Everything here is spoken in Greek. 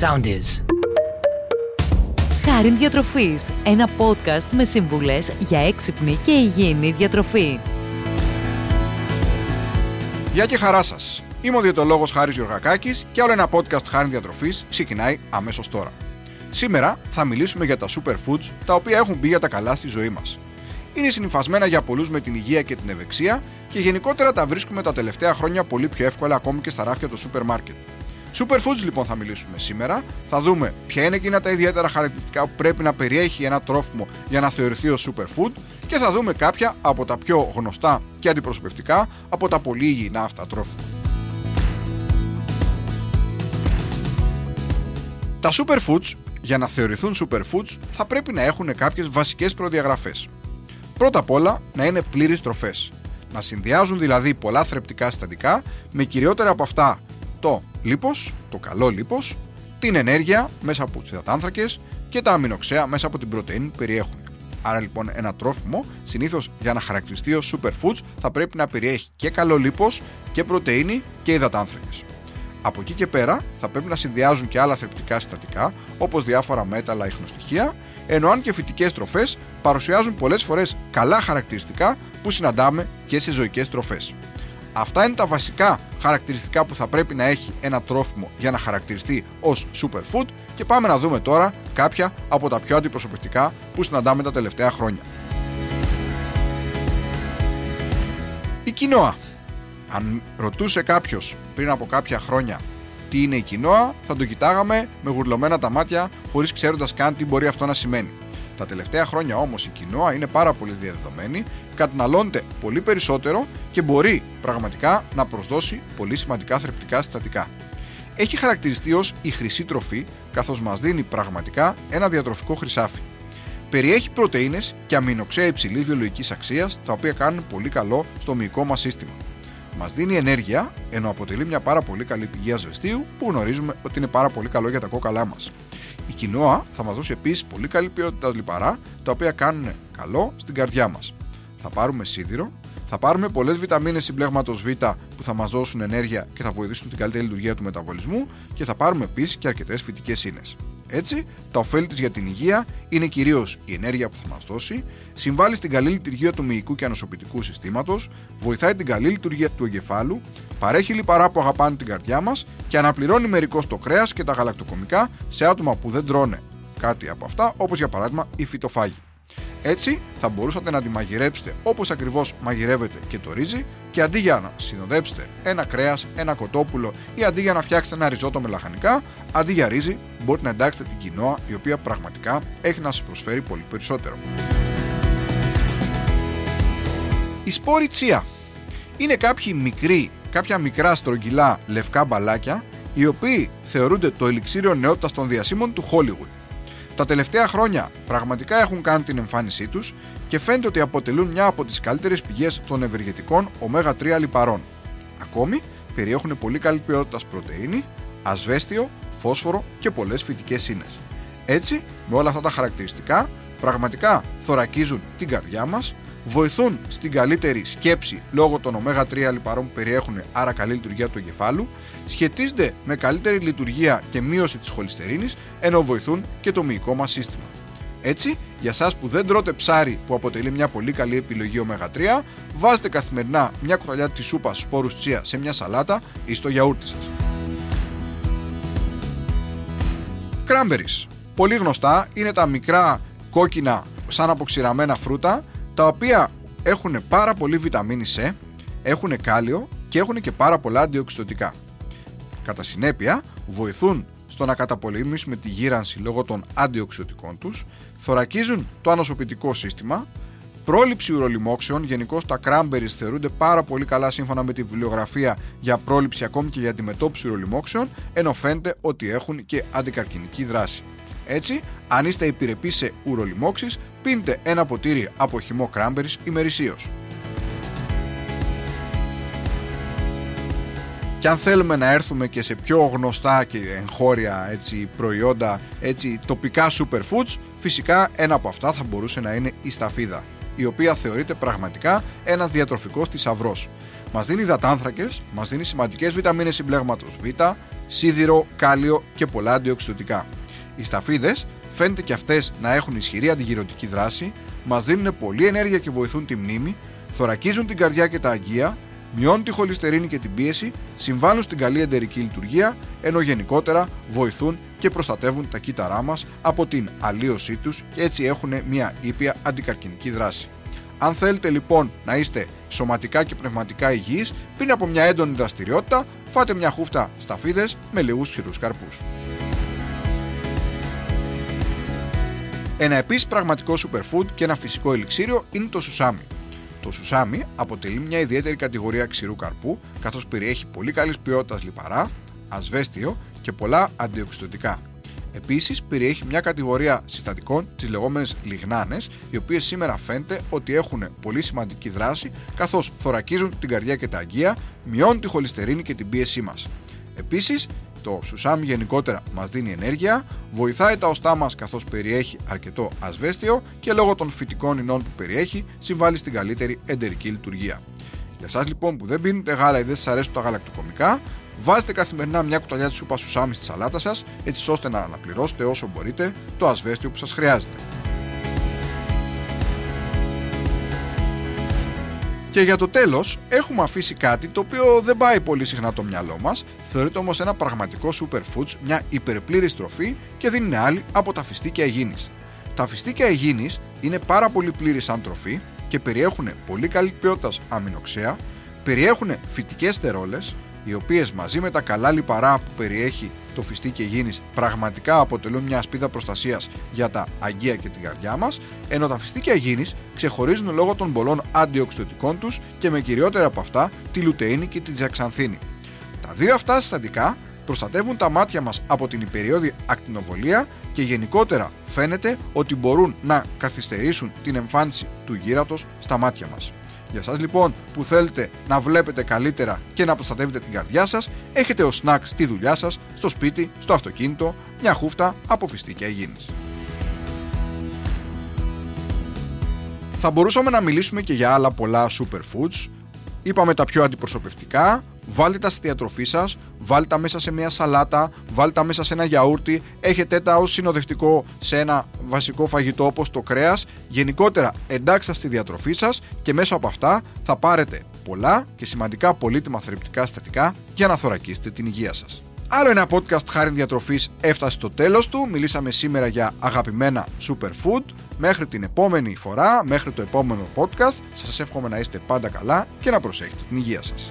Sound is. Χάριν Διατροφής, ένα podcast με σύμβουλες για έξυπνη και υγιεινή διατροφή. Γεια και χαρά σας. Είμαι ο διαιτολόγος Χάρης Γιωργακάκη και άλλο ένα podcast Χάρη Διατροφής ξεκινάει αμέσως τώρα. Σήμερα θα μιλήσουμε για τα superfoods τα οποία έχουν μπει για τα καλά στη ζωή μας. Είναι συνυφασμένα για πολλούς με την υγεία και την ευεξία και γενικότερα τα βρίσκουμε τα τελευταία χρόνια πολύ πιο εύκολα ακόμη και στα ράφια του σούπερ μάρκετ. Superfoods λοιπόν θα μιλήσουμε σήμερα. Θα δούμε ποια είναι εκείνα τα ιδιαίτερα χαρακτηριστικά που πρέπει να περιέχει ένα τρόφιμο για να θεωρηθεί ως superfood και θα δούμε κάποια από τα πιο γνωστά και αντιπροσωπευτικά από τα πολύ υγιεινά αυτά τρόφιμα. Τα superfoods για να θεωρηθούν superfoods θα πρέπει να έχουν κάποιες βασικές προδιαγραφές. Πρώτα απ' όλα να είναι πλήρεις τροφές. Να συνδυάζουν δηλαδή πολλά θρεπτικά συστατικά με κυριότερα από αυτά το λίπος, το καλό λίπος, την ενέργεια μέσα από τους υδατάνθρακες και τα αμινοξέα μέσα από την πρωτεΐνη που περιέχουν. Άρα λοιπόν ένα τρόφιμο συνήθως για να χαρακτηριστεί ως superfoods θα πρέπει να περιέχει και καλό λίπος και πρωτεΐνη και υδατάνθρακες. Από εκεί και πέρα θα πρέπει να συνδυάζουν και άλλα θρεπτικά συστατικά όπως διάφορα μέταλλα ίχνοστοιχεία ενώ αν και φυτικές τροφές παρουσιάζουν πολλές φορές καλά χαρακτηριστικά που συναντάμε και σε ζωικές τροφές. Αυτά είναι τα βασικά χαρακτηριστικά που θα πρέπει να έχει ένα τρόφιμο για να χαρακτηριστεί ως superfood και πάμε να δούμε τώρα κάποια από τα πιο αντιπροσωπευτικά που συναντάμε τα τελευταία χρόνια. Η κοινόα. Αν ρωτούσε κάποιος πριν από κάποια χρόνια τι είναι η κοινόα, θα το κοιτάγαμε με γουρλωμένα τα μάτια χωρίς ξέροντας καν τι μπορεί αυτό να σημαίνει. Τα τελευταία χρόνια όμως η κοινόα είναι πάρα πολύ διαδεδομένη, καταναλώνεται πολύ περισσότερο και μπορεί πραγματικά να προσδώσει πολύ σημαντικά θρεπτικά συστατικά. Έχει χαρακτηριστεί ως η χρυσή τροφή, καθώς μας δίνει πραγματικά ένα διατροφικό χρυσάφι. Περιέχει πρωτενε και αμινοξέα υψηλής βιολογικής αξίας, τα οποία κάνουν πολύ καλό στο μυϊκό μας σύστημα. Μας δίνει ενέργεια, ενώ αποτελεί μια πάρα πολύ καλή πηγή ασβεστίου, που γνωρίζουμε ότι είναι πάρα πολύ καλό για τα κόκαλά μας. Η κοινόα θα μας δώσει επίσης πολύ καλή ποιότητα λιπαρά, τα οποία κάνουν καλό στην καρδιά μας. Θα πάρουμε σίδηρο, θα πάρουμε πολλές βιταμίνες συμπλέγματος Β που θα μας δώσουν ενέργεια και θα βοηθήσουν την καλύτερη λειτουργία του μεταβολισμού και θα πάρουμε επίσης και αρκετές φυτικές ίνες. Έτσι, τα ωφέλη της για την υγεία είναι κυρίως η ενέργεια που θα μας δώσει, συμβάλλει στην καλή λειτουργία του μυϊκού και ανοσοποιητικού συστήματος, βοηθάει την καλή λειτουργία του εγκεφάλου, παρέχει λιπαρά που αγαπάνε την καρδιά μας και αναπληρώνει μερικώς το κρέας και τα γαλακτοκομικά σε άτομα που δεν τρώνε κάτι από αυτά, όπως για παράδειγμα οι φυτοφάγοι. Έτσι θα μπορούσατε να τη μαγειρέψετε όπως ακριβώς μαγειρεύετε και το ρύζι και αντί για να συνοδέψετε ένα κρέας, ένα κοτόπουλο ή αντί για να φτιάξετε ένα ριζότο με λαχανικά, αντί για ρύζι μπορείτε να εντάξετε την κοινόα η οποία πραγματικά έχει να σας προσφέρει πολύ περισσότερο. Η σπόρη τσία είναι κάποιοι μικροί, κάποια μικρά στρογγυλά λευκά μπαλάκια οι οποίοι θεωρούνται το ελιξίριο νεότητας των διασύμων του Hollywood τα τελευταία χρόνια πραγματικά έχουν κάνει την εμφάνισή τους και φαίνεται ότι αποτελούν μια από τις καλύτερες πηγές των ευεργετικών ω3 λιπαρών. Ακόμη, περιέχουν πολύ καλή ποιότητα πρωτεΐνη, ασβέστιο, φόσφορο και πολλές φυτικές ίνες. Έτσι, με όλα αυτά τα χαρακτηριστικά, πραγματικά θωρακίζουν την καρδιά μας, βοηθούν στην καλύτερη σκέψη λόγω των ω3 λιπαρών που περιέχουν, άρα καλή λειτουργία του εγκεφάλου, σχετίζονται με καλύτερη λειτουργία και μείωση της χολυστερίνης, ενώ βοηθούν και το μυϊκό μας σύστημα. Έτσι, για σας που δεν τρώτε ψάρι που αποτελεί μια πολύ καλή επιλογή ω3, βάζετε καθημερινά μια κουταλιά της σούπας σπόρους τσία σε μια σαλάτα ή στο γιαούρτι σας. Cranberries. Πολύ γνωστά είναι τα μικρά κόκκινα σαν αποξηραμένα φρούτα τα οποία έχουν πάρα πολύ βιταμίνη C, έχουν κάλιο και έχουν και πάρα πολλά αντιοξυδοτικά. Κατά συνέπεια, βοηθούν στο να καταπολεμήσουμε τη γύρανση λόγω των αντιοξυδοτικών τους, θωρακίζουν το ανοσοποιητικό σύστημα, πρόληψη ουρολιμόξεων, γενικώς τα cranberries θεωρούνται πάρα πολύ καλά σύμφωνα με τη βιβλιογραφία για πρόληψη ακόμη και για αντιμετώπιση ουρολιμόξεων, ενώ φαίνεται ότι έχουν και αντικαρκυνική δράση. Έτσι, αν είστε επιρρεπεί σε ουρολιμόξεις, πίνετε ένα ποτήρι από χυμό cranberries ημερησίως. Και αν θέλουμε να έρθουμε και σε πιο γνωστά και εγχώρια έτσι, προϊόντα, έτσι, τοπικά superfoods, φυσικά ένα από αυτά θα μπορούσε να είναι η σταφίδα, η οποία θεωρείται πραγματικά ένας διατροφικός θησαυρό. Μας δίνει υδατάνθρακες, μας δίνει σημαντικές βιταμίνες συμπλέγματος Β, σίδηρο, κάλιο και πολλά αντιοξυδοτικά. Οι σταφίδες φαίνεται και αυτές να έχουν ισχυρή αντιγυρωτική δράση, μας δίνουν πολλή ενέργεια και βοηθούν τη μνήμη, θωρακίζουν την καρδιά και τα αγκία, μειώνουν τη χολυστερίνη και την πίεση, συμβάλλουν στην καλή εντερική λειτουργία, ενώ γενικότερα βοηθούν και προστατεύουν τα κύτταρά μας από την αλλίωσή τους και έτσι έχουν μια ήπια αντικαρκυνική δράση. Αν θέλετε λοιπόν να είστε σωματικά και πνευματικά υγιείς, πριν από μια έντονη δραστηριότητα, φάτε μια χούφτα σταφίδες με λίγους ξηρούς καρπούς. Ένα επίσης πραγματικό superfood και ένα φυσικό ελιξίριο είναι το σουσάμι. Το σουσάμι αποτελεί μια ιδιαίτερη κατηγορία ξηρού καρπού, καθώς περιέχει πολύ καλής ποιότητας λιπαρά, ασβέστιο και πολλά αντιοξυδοτικά. Επίσης, περιέχει μια κατηγορία συστατικών, τις λεγόμενες λιγνάνες, οι οποίες σήμερα φαίνεται ότι έχουν πολύ σημαντική δράση, καθώς θωρακίζουν την καρδιά και τα αγκία, μειώνουν τη χολυστερίνη και την πίεσή μας. Επίσης, το σουσάμι γενικότερα μας δίνει ενέργεια, βοηθάει τα οστά μας καθώς περιέχει αρκετό ασβέστιο και λόγω των φυτικών ινών που περιέχει συμβάλλει στην καλύτερη εντερική λειτουργία. Για εσά λοιπόν που δεν πίνετε γάλα ή δεν σας αρέσουν τα γαλακτοκομικά, Βάζετε καθημερινά μια κουταλιά της σούπας σουσάμι στη σαλάτα σας, έτσι ώστε να αναπληρώσετε όσο μπορείτε το ασβέστιο που σας χρειάζεται. Και για το τέλος, έχουμε αφήσει κάτι το οποίο δεν πάει πολύ συχνά το μυαλό μας, θεωρείται όμως ένα πραγματικό superfoods, μια υπερπλήρης τροφή και δεν είναι άλλη από τα φιστίκια υγιεινής. Τα φιστίκια υγιεινής είναι πάρα πολύ πλήρη σαν τροφή και περιέχουν πολύ καλή ποιότητας αμινοξέα, περιέχουν φυτικές στερόλες, οι οποίες μαζί με τα καλά λιπαρά που περιέχει το φιστίκι υγιεινή πραγματικά αποτελούν μια ασπίδα προστασίας για τα αγκία και την καρδιά μας, ενώ τα φιστίκια υγιεινή ξεχωρίζουν λόγω των πολλών αντιοξυδοτικών τους και με κυριότερα από αυτά τη λουτεΐνη και τη τζαξανθίνη. Τα δύο αυτά συστατικά προστατεύουν τα μάτια μας από την υπεριόδη ακτινοβολία και γενικότερα φαίνεται ότι μπορούν να καθυστερήσουν την εμφάνιση του γύρατος στα μάτια μας. Για σας λοιπόν που θέλετε να βλέπετε καλύτερα και να προστατεύετε την καρδιά σας, έχετε ως σνακ στη δουλειά σας, στο σπίτι, στο αυτοκίνητο, μια χούφτα από φυστήκια υγιεινής. Θα μπορούσαμε να μιλήσουμε και για άλλα πολλά superfoods. Είπαμε τα πιο αντιπροσωπευτικά, βάλτε τα στη διατροφή σας, βάλτε τα μέσα σε μια σαλάτα, βάλτε τα μέσα σε ένα γιαούρτι, έχετε τα ως συνοδευτικό σε ένα βασικό φαγητό όπως το κρέας. Γενικότερα, εντάξτε στη διατροφή σας και μέσω από αυτά θα πάρετε πολλά και σημαντικά πολύτιμα θρεπτικά συστατικά για να θωρακίσετε την υγεία σας. Άλλο ένα podcast χάρη διατροφής έφτασε στο τέλος του. Μιλήσαμε σήμερα για αγαπημένα superfood. Μέχρι την επόμενη φορά, μέχρι το επόμενο podcast, σας εύχομαι να είστε πάντα καλά και να προσέχετε την υγεία σας.